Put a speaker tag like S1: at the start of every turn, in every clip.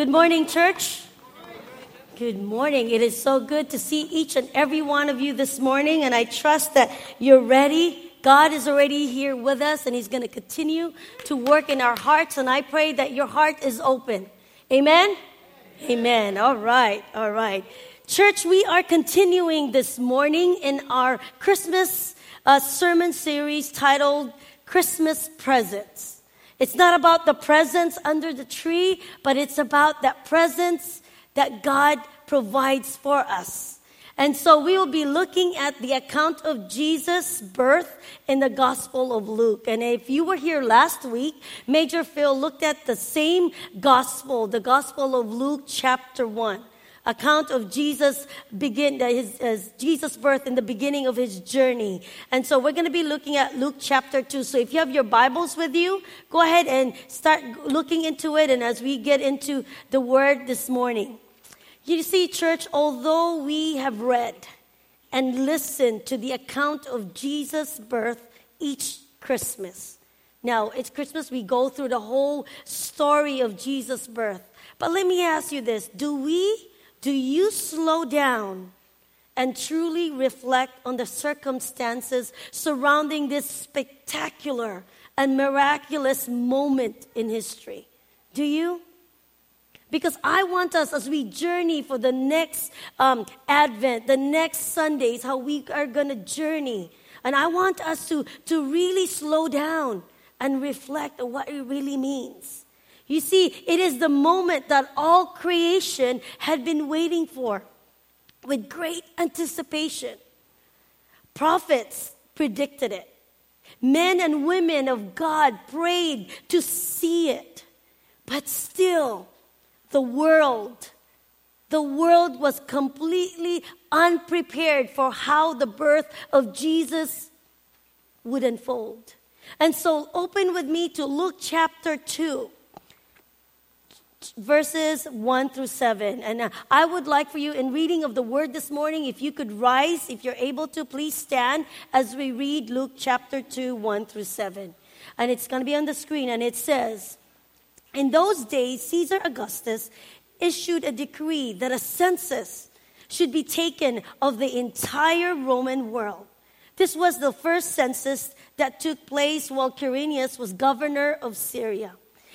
S1: Good morning, church. Good morning. It is so good to see each and every one of you this morning, and I trust that you're ready. God is already here with us, and He's going to continue to work in our hearts, and I pray that your heart is open. Amen? Amen. All right, all right. Church, we are continuing this morning in our Christmas uh, sermon series titled Christmas Presence. It's not about the presents under the tree, but it's about that presence that God provides for us. And so we will be looking at the account of Jesus' birth in the Gospel of Luke. And if you were here last week, Major Phil looked at the same Gospel, the Gospel of Luke, chapter 1 account of Jesus begin his, his, Jesus' birth in the beginning of his journey. And so we're going to be looking at Luke chapter 2. So if you have your Bibles with you, go ahead and start looking into it and as we get into the word this morning. You see church, although we have read and listened to the account of Jesus' birth each Christmas. Now, it's Christmas, we go through the whole story of Jesus' birth. But let me ask you this do we do you slow down and truly reflect on the circumstances surrounding this spectacular and miraculous moment in history? Do you? Because I want us, as we journey for the next um, Advent, the next Sundays, how we are going to journey. And I want us to, to really slow down and reflect on what it really means. You see, it is the moment that all creation had been waiting for with great anticipation. Prophets predicted it. Men and women of God prayed to see it. But still, the world, the world was completely unprepared for how the birth of Jesus would unfold. And so, open with me to Luke chapter 2 verses 1 through 7. And uh, I would like for you, in reading of the word this morning, if you could rise, if you're able to, please stand as we read Luke chapter 2, 1 through 7. And it's going to be on the screen, and it says, In those days, Caesar Augustus issued a decree that a census should be taken of the entire Roman world. This was the first census that took place while Quirinius was governor of Syria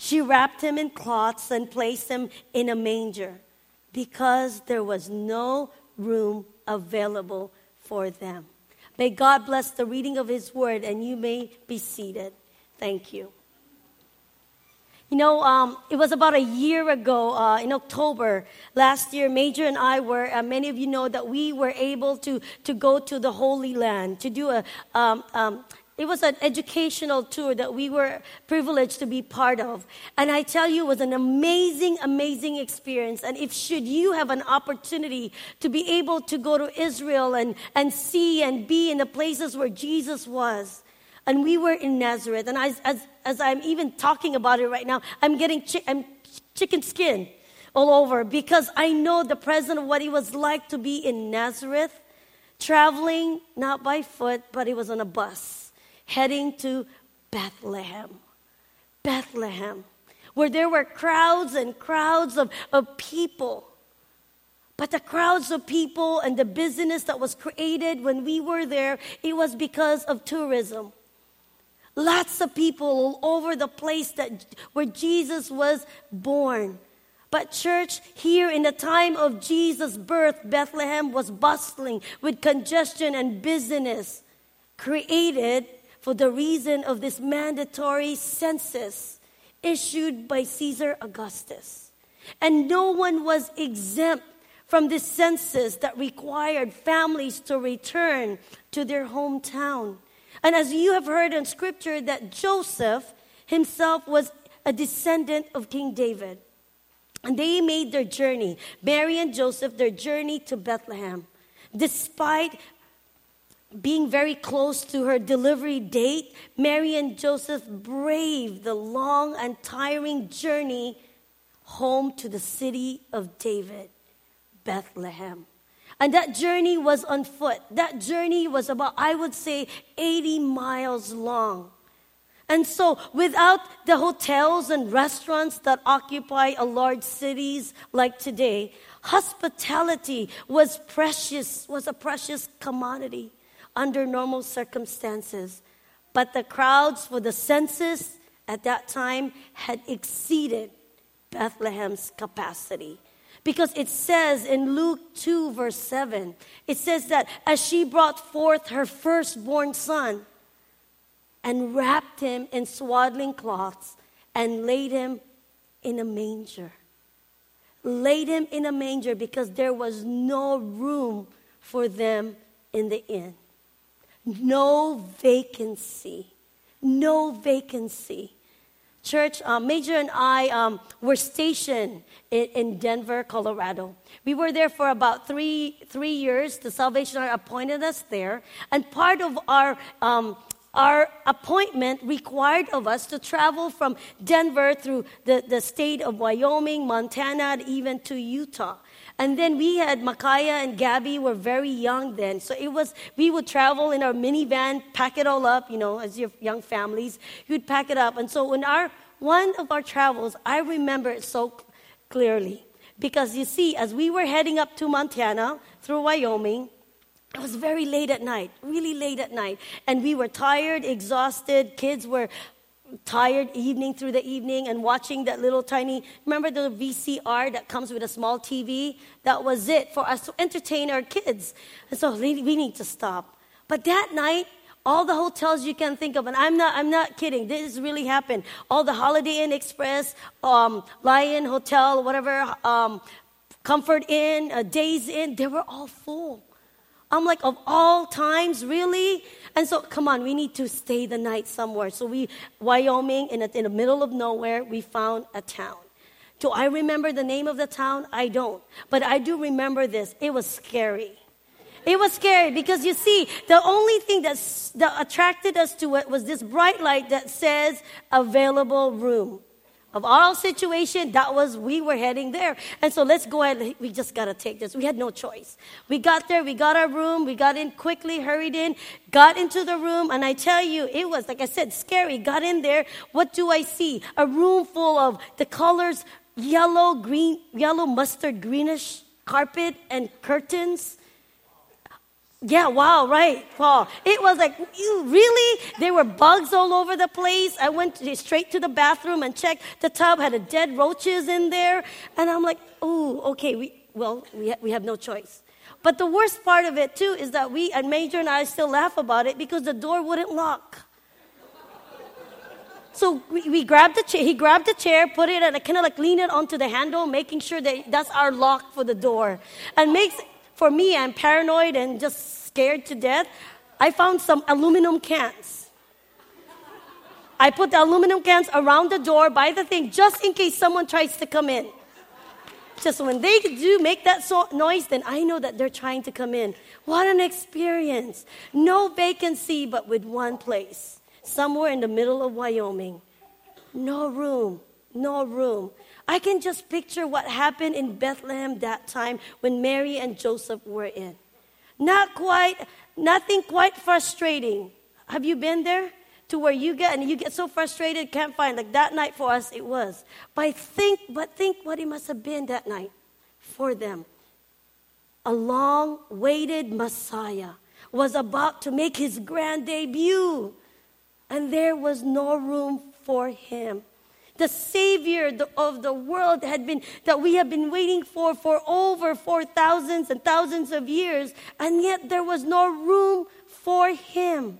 S1: she wrapped him in cloths and placed him in a manger because there was no room available for them. May God bless the reading of His word, and you may be seated. Thank you. You know, um, it was about a year ago uh, in October last year, Major and I were, uh, many of you know that we were able to, to go to the Holy Land to do a, um, um, it was an educational tour that we were privileged to be part of. And I tell you, it was an amazing, amazing experience. And if should you have an opportunity to be able to go to Israel and, and see and be in the places where Jesus was, and we were in Nazareth, and as, as, as I'm even talking about it right now, I'm getting chi- I'm chicken skin all over because I know the present of what it was like to be in Nazareth, traveling not by foot, but it was on a bus heading to Bethlehem. Bethlehem, where there were crowds and crowds of, of people. But the crowds of people and the business that was created when we were there, it was because of tourism. Lots of people all over the place that where Jesus was born. But church, here in the time of Jesus' birth, Bethlehem was bustling with congestion and business created for the reason of this mandatory census issued by Caesar Augustus. And no one was exempt from this census that required families to return to their hometown. And as you have heard in scripture, that Joseph himself was a descendant of King David. And they made their journey, Mary and Joseph, their journey to Bethlehem. Despite being very close to her delivery date, Mary and Joseph braved the long and tiring journey home to the city of David, Bethlehem. And that journey was on foot. That journey was about, I would say, 80 miles long. And so, without the hotels and restaurants that occupy a large cities like today, hospitality was precious, was a precious commodity under normal circumstances. But the crowds for the census at that time had exceeded Bethlehem's capacity. Because it says in Luke 2, verse 7, it says that as she brought forth her firstborn son and wrapped him in swaddling cloths and laid him in a manger. Laid him in a manger because there was no room for them in the inn. No vacancy. No vacancy. Church, uh, Major and I um, were stationed in, in, Denver, Colorado. We were there for about three, three years. The Salvation Army appointed us there. And part of our, um, our appointment required of us to travel from Denver through the, the state of Wyoming, Montana, even to Utah. And then we had Makaya and Gabby were very young then. So it was, we would travel in our minivan, pack it all up, you know, as your young families, you'd pack it up. And so in our, one of our travels, I remember it so clearly. Because you see, as we were heading up to Montana through Wyoming, it was very late at night, really late at night. And we were tired, exhausted. Kids were tired evening through the evening and watching that little tiny remember the vcr that comes with a small tv that was it for us to entertain our kids. And so we need to stop. But that night all the hotels you can think of and i'm not i'm not kidding this really happened. All the holiday inn express um, lion hotel whatever um, comfort inn uh, days inn they were all full i'm like of all times really and so, come on, we need to stay the night somewhere. So, we, Wyoming, in, a, in the middle of nowhere, we found a town. Do I remember the name of the town? I don't. But I do remember this. It was scary. It was scary because you see, the only thing that's, that attracted us to it was this bright light that says available room of all situation, that was, we were heading there. And so let's go ahead, we just got to take this. We had no choice. We got there, we got our room, we got in quickly, hurried in, got into the room, and I tell you, it was, like I said, scary. Got in there, what do I see? A room full of the colors yellow, green, yellow, mustard, greenish carpet and curtains. Yeah, wow, right, Paul. It was like, you really? There were bugs all over the place. I went straight to the bathroom and checked. The tub had a dead roaches in there. And I'm like, oh, okay, we, well, we, ha- we have no choice. But the worst part of it, too, is that we, and Major and I still laugh about it because the door wouldn't lock. So we, we grabbed the chair, he grabbed the chair, put it, and I kind of like lean it onto the handle, making sure that that's our lock for the door. And makes, for me, I'm paranoid and just scared to death. I found some aluminum cans. I put the aluminum cans around the door by the thing just in case someone tries to come in. Just when they do make that so- noise, then I know that they're trying to come in. What an experience. No vacancy, but with one place, somewhere in the middle of Wyoming. No room, no room. I can just picture what happened in Bethlehem that time when Mary and Joseph were in. Not quite, nothing quite frustrating. Have you been there? To where you get and you get so frustrated, can't find. Like that night for us, it was. But think, but think what it must have been that night for them. A long waited Messiah was about to make his grand debut, and there was no room for him the Savior of the world had been, that we have been waiting for for over four thousands and thousands of years, and yet there was no room for Him.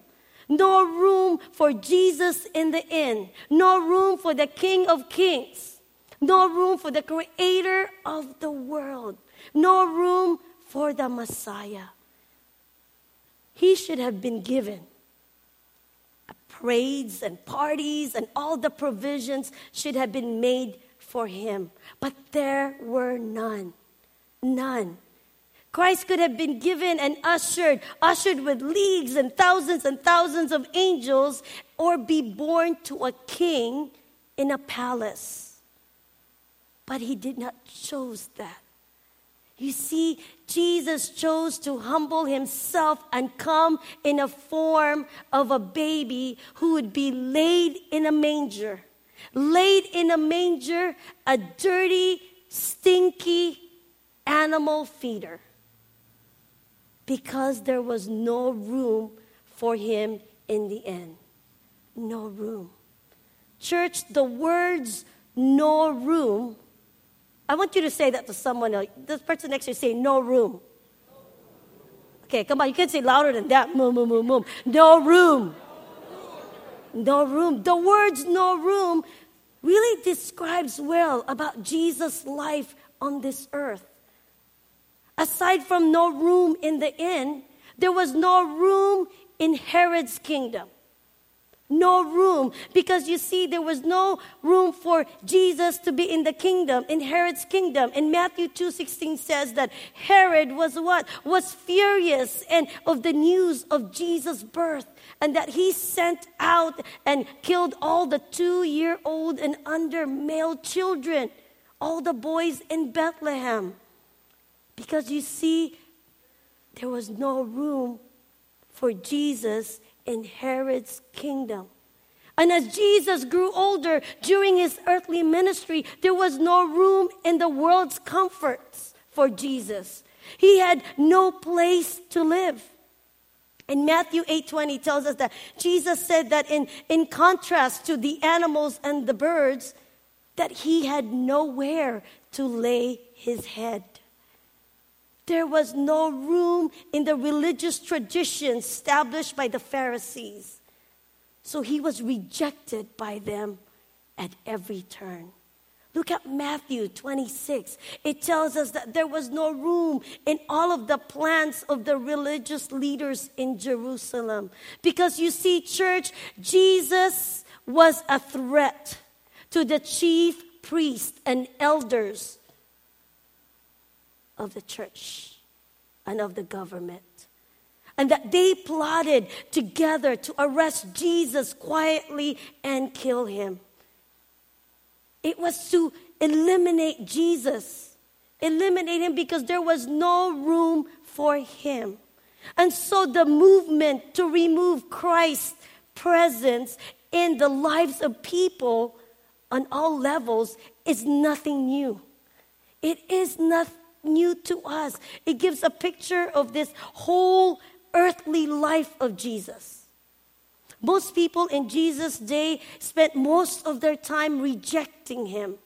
S1: No room for Jesus in the inn. No room for the King of Kings. No room for the Creator of the world. No room for the Messiah. He should have been given parades and parties and all the provisions should have been made for him, but there were none. None. Christ could have been given and ushered, ushered with leagues and thousands and thousands of angels, or be born to a king in a palace. But he did not choose that. You see, Jesus chose to humble himself and come in a form of a baby who would be laid in a manger. Laid in a manger, a dirty, stinky animal feeder because there was no room for him in the end. No room. Church, the words no room, I want you to say that to someone else. This person next to you say no room. Okay, come on, you can say louder than that. Moom, moom, moom, moom. No room. No room. The words no room really describes well about Jesus' life on this earth. Aside from no room in the inn, there was no room in Herod's kingdom. No room because you see there was no room for Jesus to be in the kingdom in Herod's kingdom. In Matthew 2:16 says that Herod was what? Was furious and of the news of Jesus' birth and that he sent out and killed all the 2-year-old and under male children, all the boys in Bethlehem. Because you see, there was no room for Jesus in Herod's kingdom. And as Jesus grew older during his earthly ministry, there was no room in the world's comforts for Jesus. He had no place to live. And Matthew 8:20 tells us that Jesus said that in, in contrast to the animals and the birds, that he had nowhere to lay his head. There was no room in the religious traditions established by the Pharisees. So he was rejected by them at every turn. Look at Matthew 26. It tells us that there was no room in all of the plans of the religious leaders in Jerusalem. Because you see, church, Jesus was a threat to the chief priests and elders of the church and of the government. And that they plotted together to arrest Jesus quietly and kill him. It was to eliminate Jesus, eliminate him because there was no room for him. And so the movement to remove Christ's presence in the lives of people on all levels is nothing new. It is nothing new to us. It gives a picture of this whole earthly life of Jesus. Most people in Jesus' day spent most of their time rejecting him,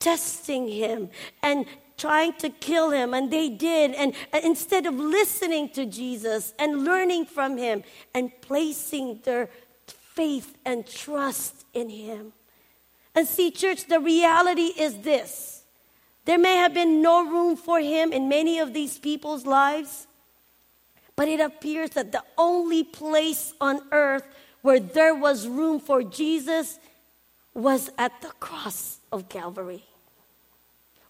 S1: testing him, and trying to kill him, and they did. And, instead of listening to Jesus and learning from him and placing their faith and trust in him. And see, church, the reality is this there may have been no room for him in many of these people's lives, but it appears that the only place on earth where there was room for Jesus was at the cross of Calvary.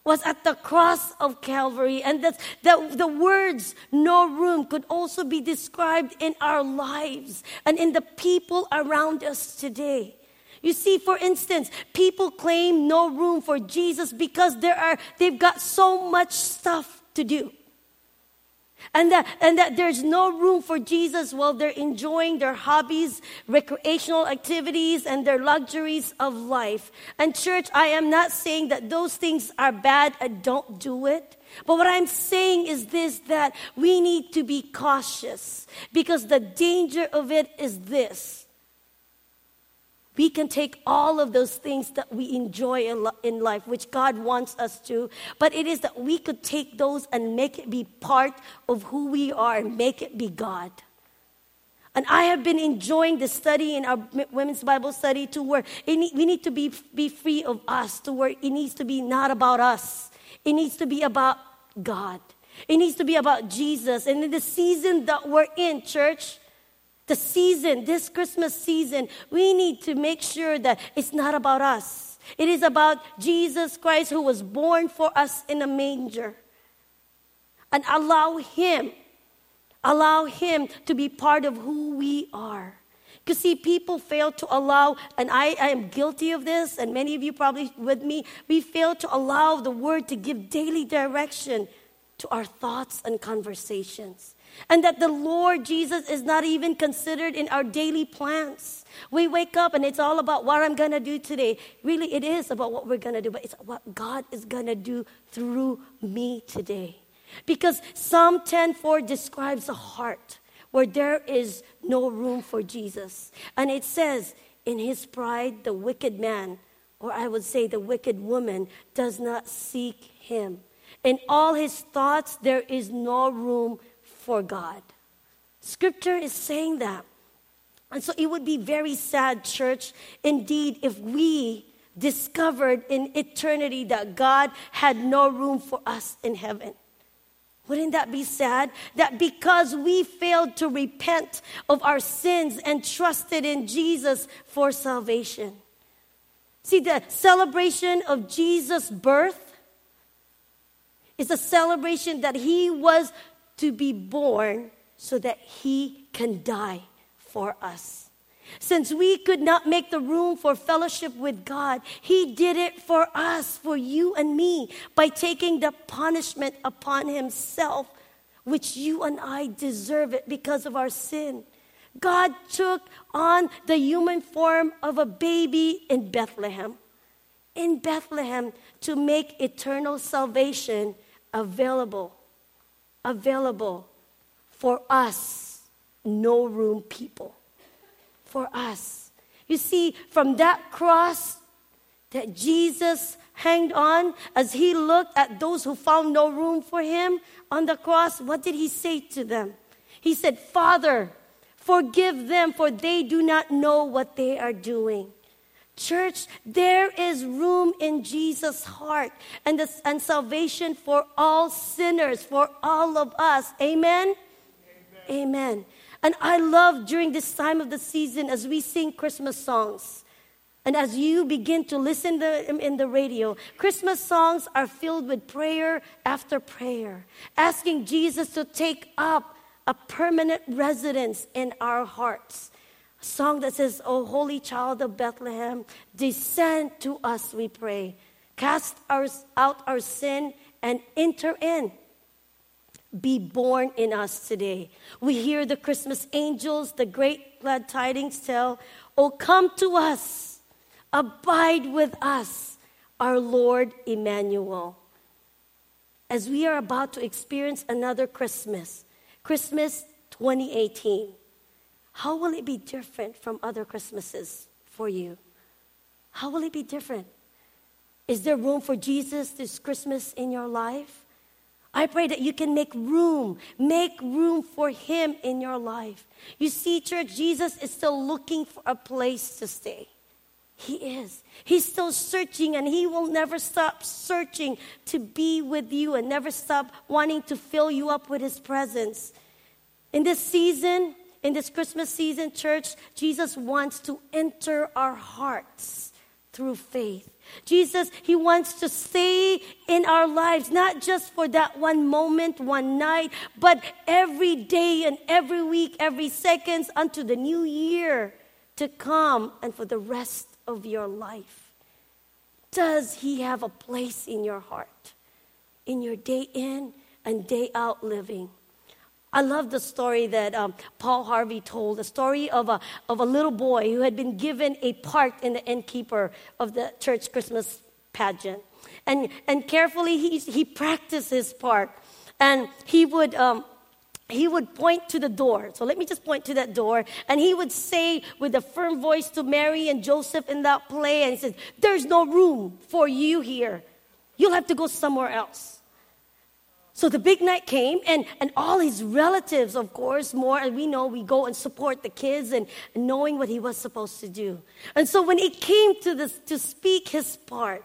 S1: Was at the cross of Calvary. And that, the words no room could also be described in our lives and in the people around us today. You see, for instance, people claim no room for Jesus because there are, they've got so much stuff to do. And that, and that there's no room for Jesus while they're enjoying their hobbies, recreational activities, and their luxuries of life. And, church, I am not saying that those things are bad and don't do it. But what I'm saying is this that we need to be cautious because the danger of it is this we can take all of those things that we enjoy in life, which God wants us to, but it is that we could take those and make it be part of who we are and make it be God. And I have been enjoying the study in our women's Bible study to where we need to be, be free of us, to where it needs to be not about us. It needs to be about God. It needs to be about Jesus. And in the season that we're in, church, the season, this Christmas season, we need to make sure that it's not about us. It is about Jesus Christ who was born for us in a manger. And allow Him, allow Him to be part of who we are. Because, see, people fail to allow, and I, I am guilty of this, and many of you probably with me, we fail to allow the Word to give daily direction to our thoughts and conversations. And that the Lord Jesus is not even considered in our daily plans. We wake up and it's all about what I'm going to do today. Really, it is about what we're going to do, but it's what God is going to do through me today. Because Psalm 10:4 describes a heart where there is no room for Jesus. And it says, in his pride, the wicked man, or I would say the wicked woman, does not seek him. In all his thoughts, there is no room for God. Scripture is saying that. And so it would be very sad, church, indeed, if we discovered in eternity that God had no room for us in heaven. Wouldn't that be sad? That because we failed to repent of our sins and trusted in Jesus for salvation. See, the celebration of Jesus' birth is a celebration that he was to be born so that he can die for us. Since we could not make the room for fellowship with God, He did it for us, for you and me, by taking the punishment upon Himself, which you and I deserve it because of our sin. God took on the human form of a baby in Bethlehem, in Bethlehem, to make eternal salvation available, available for us, no room people for us. You see, from that cross that Jesus hanged on, as he looked at those who found no room for him on the cross, what did he say to them? He said, Father, forgive them, for they do not know what they are doing. Church, there is room in Jesus' heart and, this, and salvation for all sinners, for all of us. Amen? Amen. Amen. And I love during this time of the season as we sing Christmas songs. And as you begin to listen in the radio, Christmas songs are filled with prayer after prayer, asking Jesus to take up a permanent residence in our hearts. A song that says, O holy child of Bethlehem, descend to us, we pray. Cast our, out our sin and enter in be born in us today. We hear the Christmas angels, the great glad tidings tell, Oh, come to us, abide with us, our Lord Emmanuel. As we are about to experience another Christmas, Christmas 2018, how will it be different from other Christmases for you? How will it be different? Is there room for Jesus this Christmas in your life? I pray that you can make room, make room for Him in your life. You see, church, Jesus is still looking for a place to stay. He is. He's still searching and He will never stop searching to be with you and never stop wanting to fill you up with His presence. In this season, in this Christmas season, church, Jesus wants to enter our hearts through faith. Jesus, He wants to stay in our lives, not just for that one moment, one night, but every day and every week, every seconds unto the new year to come and for the rest of your life. Does He have a place in your heart, in your day in and day out living? I love the story that um, Paul Harvey told, the story of a, of a little boy who had been given a part in the innkeeper of the church Christmas pageant. And, and carefully he, he practiced his part. And he would, um, he would point to the door. So let me just point to that door. And he would say with a firm voice to Mary and Joseph in that play, and he said, There's no room for you here. You'll have to go somewhere else. So the big night came, and, and all his relatives, of course, more, and we know we go and support the kids and, knowing what he was supposed to do. And so when it came to this to speak his part,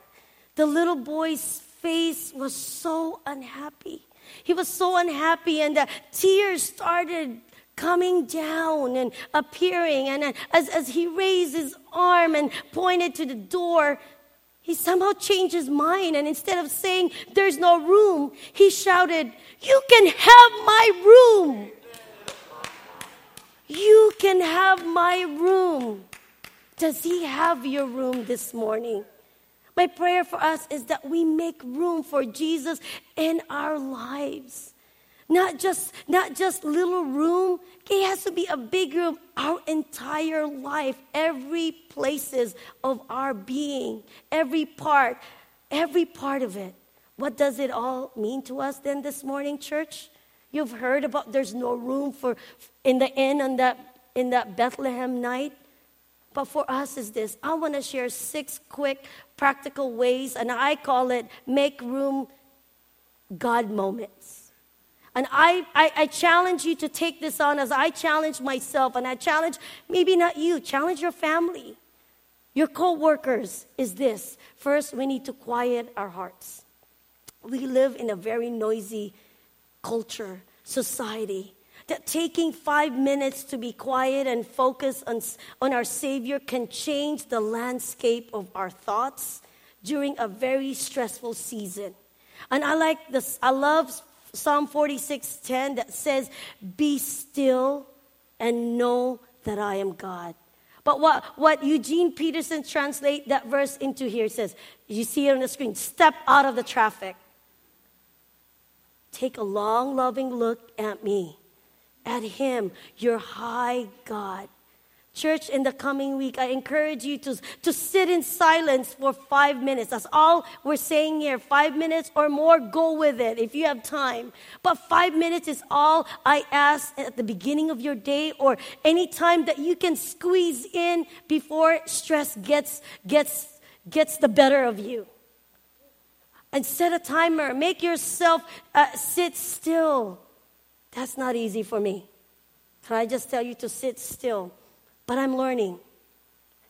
S1: the little boy's face was so unhappy. He was so unhappy, and the tears started coming down and appearing. And uh, as, as he raised his arm and pointed to the door, he somehow changed his mind. And instead of saying, There's no room, he shouted, You can have my room. You can have my room. Does he have your room this morning? My prayer for us is that we make room for Jesus in our lives. Not just, not just little room. It has to be a big room. Our entire life, every places of our being, every part, every part of it. What does it all mean to us then this morning, church? You've heard about there's no room for in the inn on that in that Bethlehem night. But for us is this. I want to share six quick practical ways, and I call it make room God moments. And I, I, I, challenge you to take this on as I challenge myself, and I challenge maybe not you, challenge your family, your co workers. Is this first, we need to quiet our hearts. We live in a very noisy culture, society. That taking five minutes to be quiet and focus on, on our Savior can change the landscape of our thoughts during a very stressful season. And I like this, I love Psalm 46:10 that says, Be still and know that I am God. But what, what Eugene Peterson translate that verse into here says, you see it on the screen, step out of the traffic. Take a long, loving look at me at Him, your high God. Church, in the coming week, I encourage you to, to sit in silence for five minutes. That's all we're saying here. Five minutes or more, go with it if you have time. But five minutes is all I ask at the beginning of your day or any time that you can squeeze in before stress gets, gets, gets the better of you. And set a timer. Make yourself uh, sit still. That's not easy for me. Can I just tell you to sit still? But I'm learning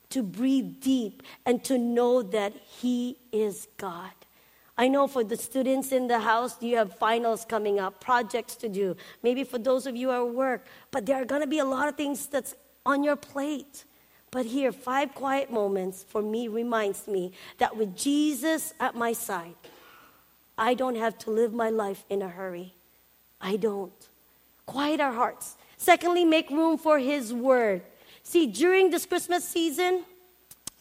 S1: to breathe deep and to know that He is God. I know for the students in the house, you have finals coming up, projects to do. Maybe for those of you at work, but there are going to be a lot of things that's on your plate. But here, five quiet moments for me reminds me that with Jesus at my side, I don't have to live my life in a hurry. I don't. Quiet our hearts. Secondly, make room for His Word. See, during this Christmas season,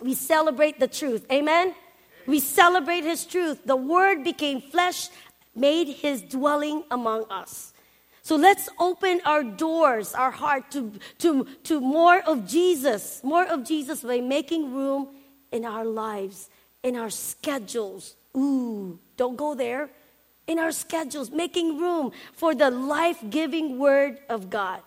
S1: we celebrate the truth. Amen? We celebrate His truth. The Word became flesh, made His dwelling among us. So let's open our doors, our heart to, to, to more of Jesus, more of Jesus by making room in our lives, in our schedules. Ooh, don't go there in our schedules, making room for the life giving Word of God.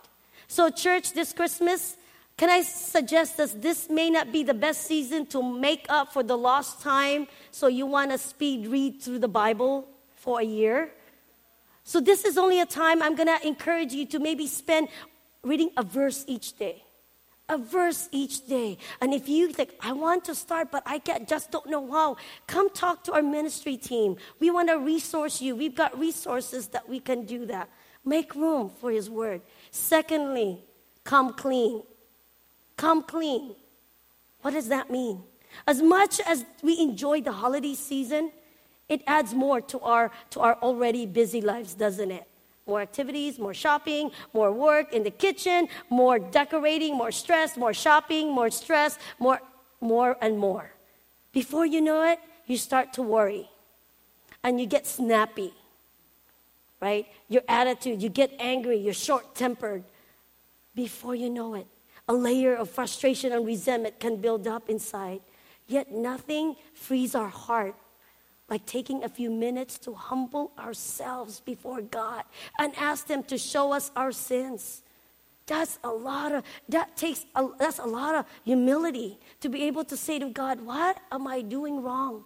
S1: So, church, this Christmas, can I suggest that this may not be the best season to make up for the lost time? So, you want to speed read through the Bible for a year? So, this is only a time I'm going to encourage you to maybe spend reading a verse each day a verse each day. And if you think, I want to start, but I can't, just don't know how, come talk to our ministry team. We want to resource you. We've got resources that we can do that. Make room for His word. Secondly, come clean. Come clean. What does that mean? As much as we enjoy the holiday season, it adds more to our, to our already busy lives, doesn't it? More activities, more shopping, more work in the kitchen, more decorating, more stress, more shopping, more stress, more, more and more. Before you know it, you start to worry and you get snappy, right? Your attitude, you get angry, you're short tempered. Before you know it, a layer of frustration and resentment can build up inside. Yet nothing frees our heart like taking a few minutes to humble ourselves before God and ask Him to show us our sins. That's a lot of that takes a, that's a lot of humility to be able to say to God, "What am I doing wrong?"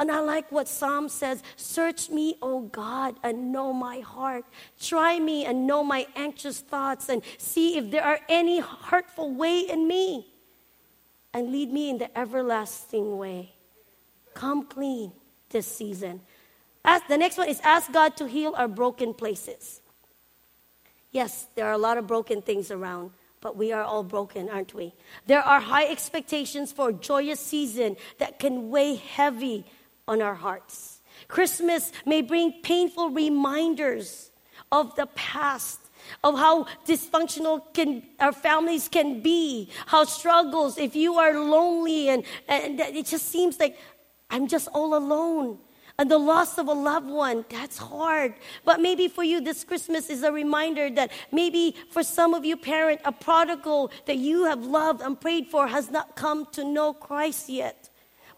S1: And I like what Psalm says, "Search me, O God, and know my heart. Try me and know my anxious thoughts and see if there are any hurtful way in me, and lead me in the everlasting way." Come clean this season. Ask, the next one is ask God to heal our broken places. Yes, there are a lot of broken things around. but we are all broken, aren't we? There are high expectations for a joyous season that can weigh heavy on our hearts. Christmas may bring painful reminders of the past, of how dysfunctional can, our families can be, how struggles, if you are lonely and, and it just seems like I'm just all alone and the loss of a loved one, that's hard. But maybe for you, this Christmas is a reminder that maybe for some of you, parent, a prodigal that you have loved and prayed for has not come to know Christ yet.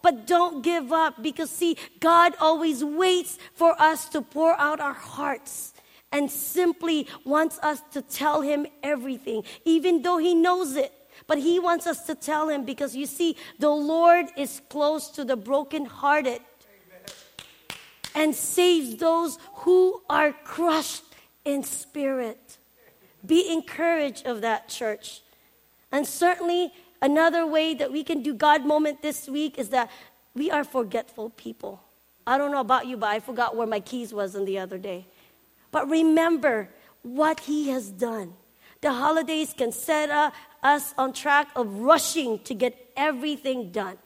S1: But don't give up because, see, God always waits for us to pour out our hearts and simply wants us to tell Him everything, even though He knows it. But He wants us to tell Him because, you see, the Lord is close to the brokenhearted and saves those who are crushed in spirit. Be encouraged of that, church. And certainly, another way that we can do God moment this week is that we are forgetful people. I don't know about you, but I forgot where my keys was on the other day. But remember what He has done. The holidays can set us on track of rushing to get everything done.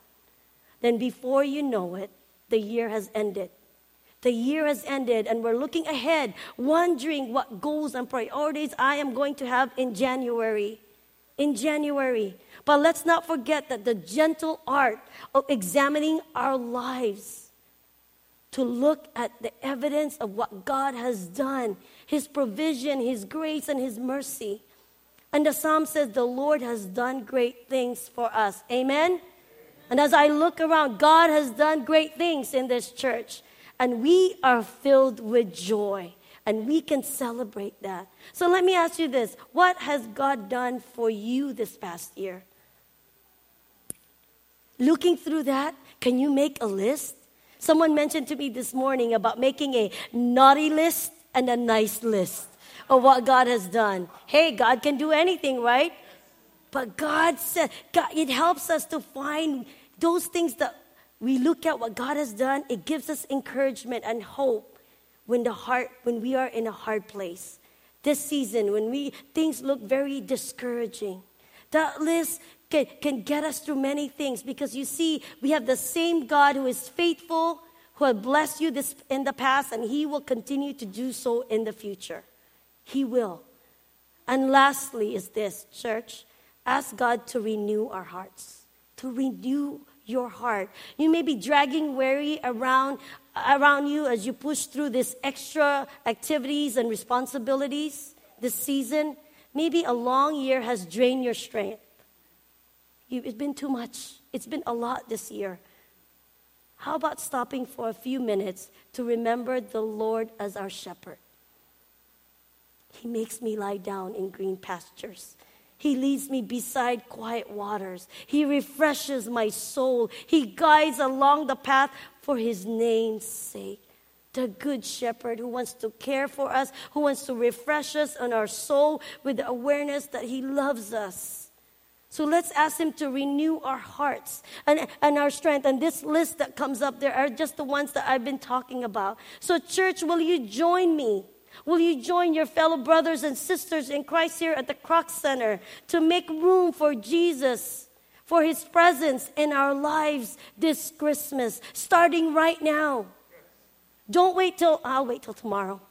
S1: Then, before you know it, the year has ended the year has ended and we're looking ahead, wondering what goals and priorities I am going to have in January. In January. But let's not forget that the gentle art of examining our lives to look at the evidence of what God has done, His provision, His grace, and His mercy. And the psalm says, The Lord has done great things for us. Amen? And as I look around, God has done great things in this church and we are filled with joy and we can celebrate that. So let me ask you this what has God done for you this past year? Looking through that, can you make a list? Someone mentioned to me this morning about making a naughty list and a nice list of what God has done. Hey, God can do anything, right? But God said, God, it helps us to find those things that we look at what God has done, it gives us encouragement and hope when the heart when we are in a hard place. This season, when we things look very discouraging. That list can, can get us through many things because you see, we have the same God who is faithful, who has blessed you this in the past, and He will continue to do so in the future. He will. And lastly, is this, church, ask God to renew our hearts, to renew your heart. You may be dragging worry around around you as you push through this extra activities and responsibilities this season. Maybe a long year has drained your strength. You, it's been too much. It's been a lot this year. How about stopping for a few minutes to remember the Lord as our shepherd? He makes me lie down in green pastures. He leads me beside quiet waters. He refreshes my soul. He guides along the path for his name's sake. The good shepherd who wants to care for us, who wants to refresh us and our soul with the awareness that he loves us. So let's ask him to renew our hearts and, and our strength. And this list that comes up there are just the ones that I've been talking about. So, church, will you join me? Will you join your fellow brothers and sisters in Christ here at the Kroc Center to make room for Jesus, for his presence in our lives this Christmas, starting right now? Don't wait till, I'll wait till tomorrow.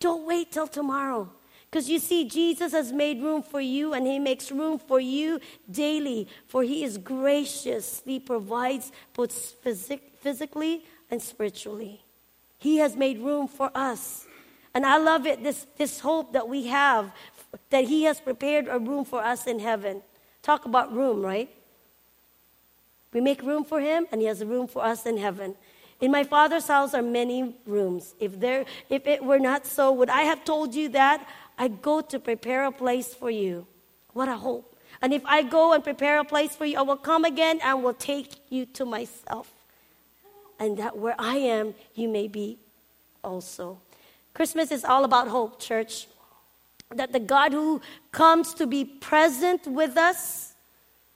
S1: Don't wait till tomorrow. Because you see, Jesus has made room for you and He makes room for you daily, for He is gracious. He provides both physic- physically and spiritually. He has made room for us. And I love it, this, this hope that we have that He has prepared a room for us in heaven. Talk about room, right? We make room for Him, and He has a room for us in heaven. In my Father's house are many rooms. If, there, if it were not so, would I have told you that? I go to prepare a place for you. What a hope. And if I go and prepare a place for you, I will come again and will take you to myself. And that where I am, you may be also. Christmas is all about hope, church. That the God who comes to be present with us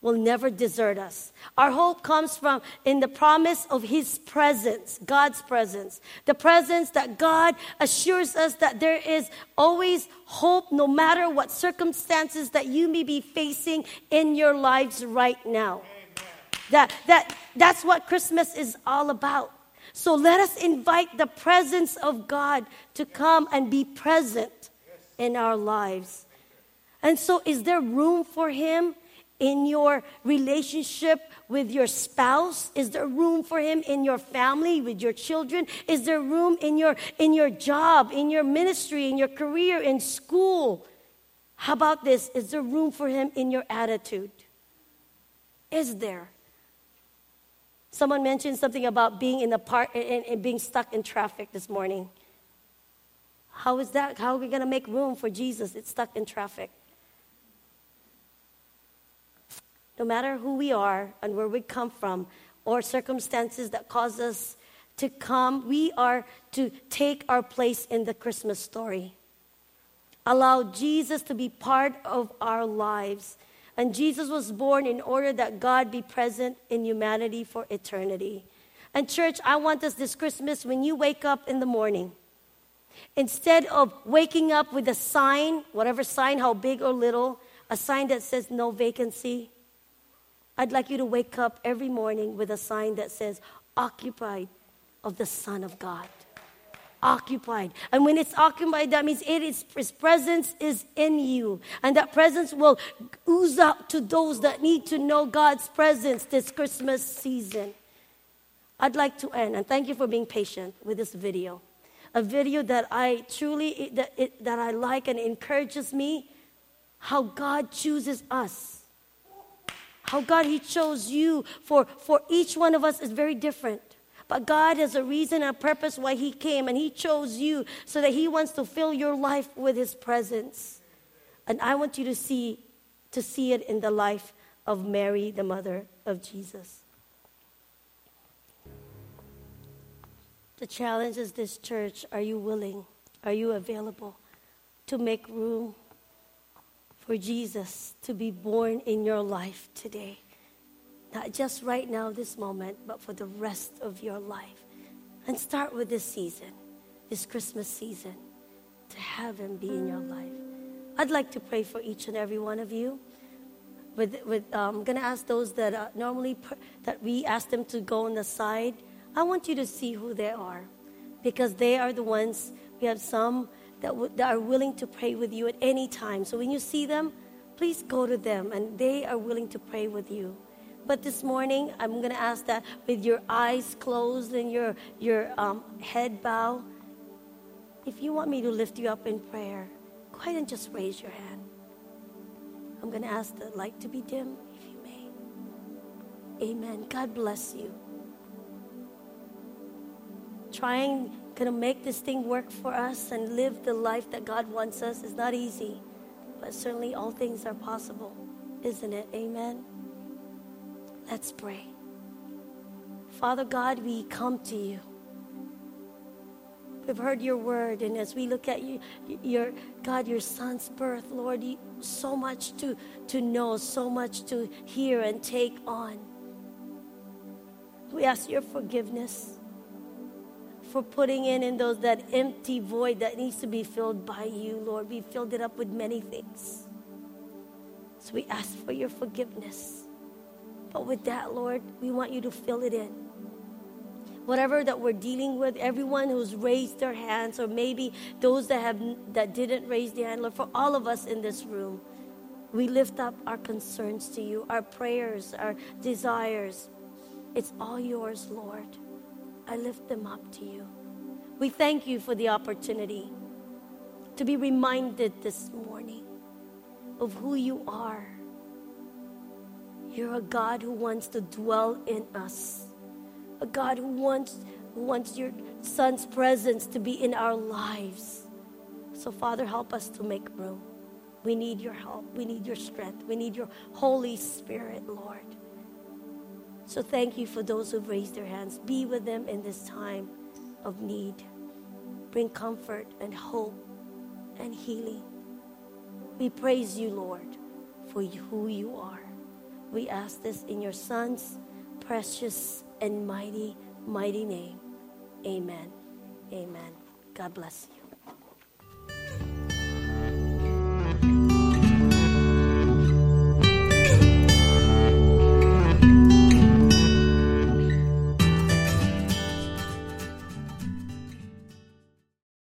S1: will never desert us. Our hope comes from in the promise of his presence, God's presence. The presence that God assures us that there is always hope no matter what circumstances that you may be facing in your lives right now. That, that, that's what Christmas is all about. So let us invite the presence of God to come and be present in our lives. And so, is there room for Him in your relationship with your spouse? Is there room for Him in your family, with your children? Is there room in your, in your job, in your ministry, in your career, in school? How about this? Is there room for Him in your attitude? Is there? Someone mentioned something about being in the park and, and being stuck in traffic this morning. How is that? How are we going to make room for Jesus? It's stuck in traffic. No matter who we are and where we come from, or circumstances that cause us to come, we are to take our place in the Christmas story. Allow Jesus to be part of our lives and Jesus was born in order that God be present in humanity for eternity. And, church, I want us this Christmas when you wake up in the morning, instead of waking up with a sign, whatever sign, how big or little, a sign that says no vacancy, I'd like you to wake up every morning with a sign that says occupied of the Son of God occupied. And when it's occupied, that means it is, His presence is in you. And that presence will ooze out to those that need to know God's presence this Christmas season. I'd like to end, and thank you for being patient with this video. A video that I truly, that, it, that I like and encourages me how God chooses us. How God, He chose you for, for each one of us is very different. But God has a reason and a purpose why He came, and He chose you so that He wants to fill your life with His presence. And I want you to see, to see it in the life of Mary, the mother of Jesus. The challenge is this church are you willing? Are you available to make room for Jesus to be born in your life today? Not just right now, this moment, but for the rest of your life. And start with this season, this Christmas season, to have Him be in your life. I'd like to pray for each and every one of you. With, with, um, I'm going to ask those that uh, normally pr- that we ask them to go on the side. I want you to see who they are, because they are the ones. We have some that, w- that are willing to pray with you at any time. So when you see them, please go to them, and they are willing to pray with you. But this morning, I'm going to ask that with your eyes closed and your, your um, head bow, if you want me to lift you up in prayer, go ahead and just raise your hand. I'm going to ask the light to be dim, if you may. Amen. God bless you. Trying to make this thing work for us and live the life that God wants us is not easy, but certainly all things are possible, isn't it? Amen. Let's pray. Father God, we come to you. We've heard your word, and as we look at you, your God, your son's birth, Lord, you, so much to, to know, so much to hear and take on. We ask your forgiveness for putting in in those that empty void that needs to be filled by you, Lord. We filled it up with many things. So we ask for your forgiveness. But with that, Lord, we want you to fill it in. Whatever that we're dealing with, everyone who's raised their hands, or maybe those that have that didn't raise their hand, Lord, for all of us in this room, we lift up our concerns to you, our prayers, our desires. It's all yours, Lord. I lift them up to you. We thank you for the opportunity to be reminded this morning of who you are you're a God who wants to dwell in us. A God who wants, who wants your Son's presence to be in our lives. So, Father, help us to make room. We need your help. We need your strength. We need your Holy Spirit, Lord. So, thank you for those who've raised their hands. Be with them in this time of need. Bring comfort and hope and healing. We praise you, Lord, for who you are. We ask this in your Son's precious and mighty, mighty name. Amen. Amen. God bless you.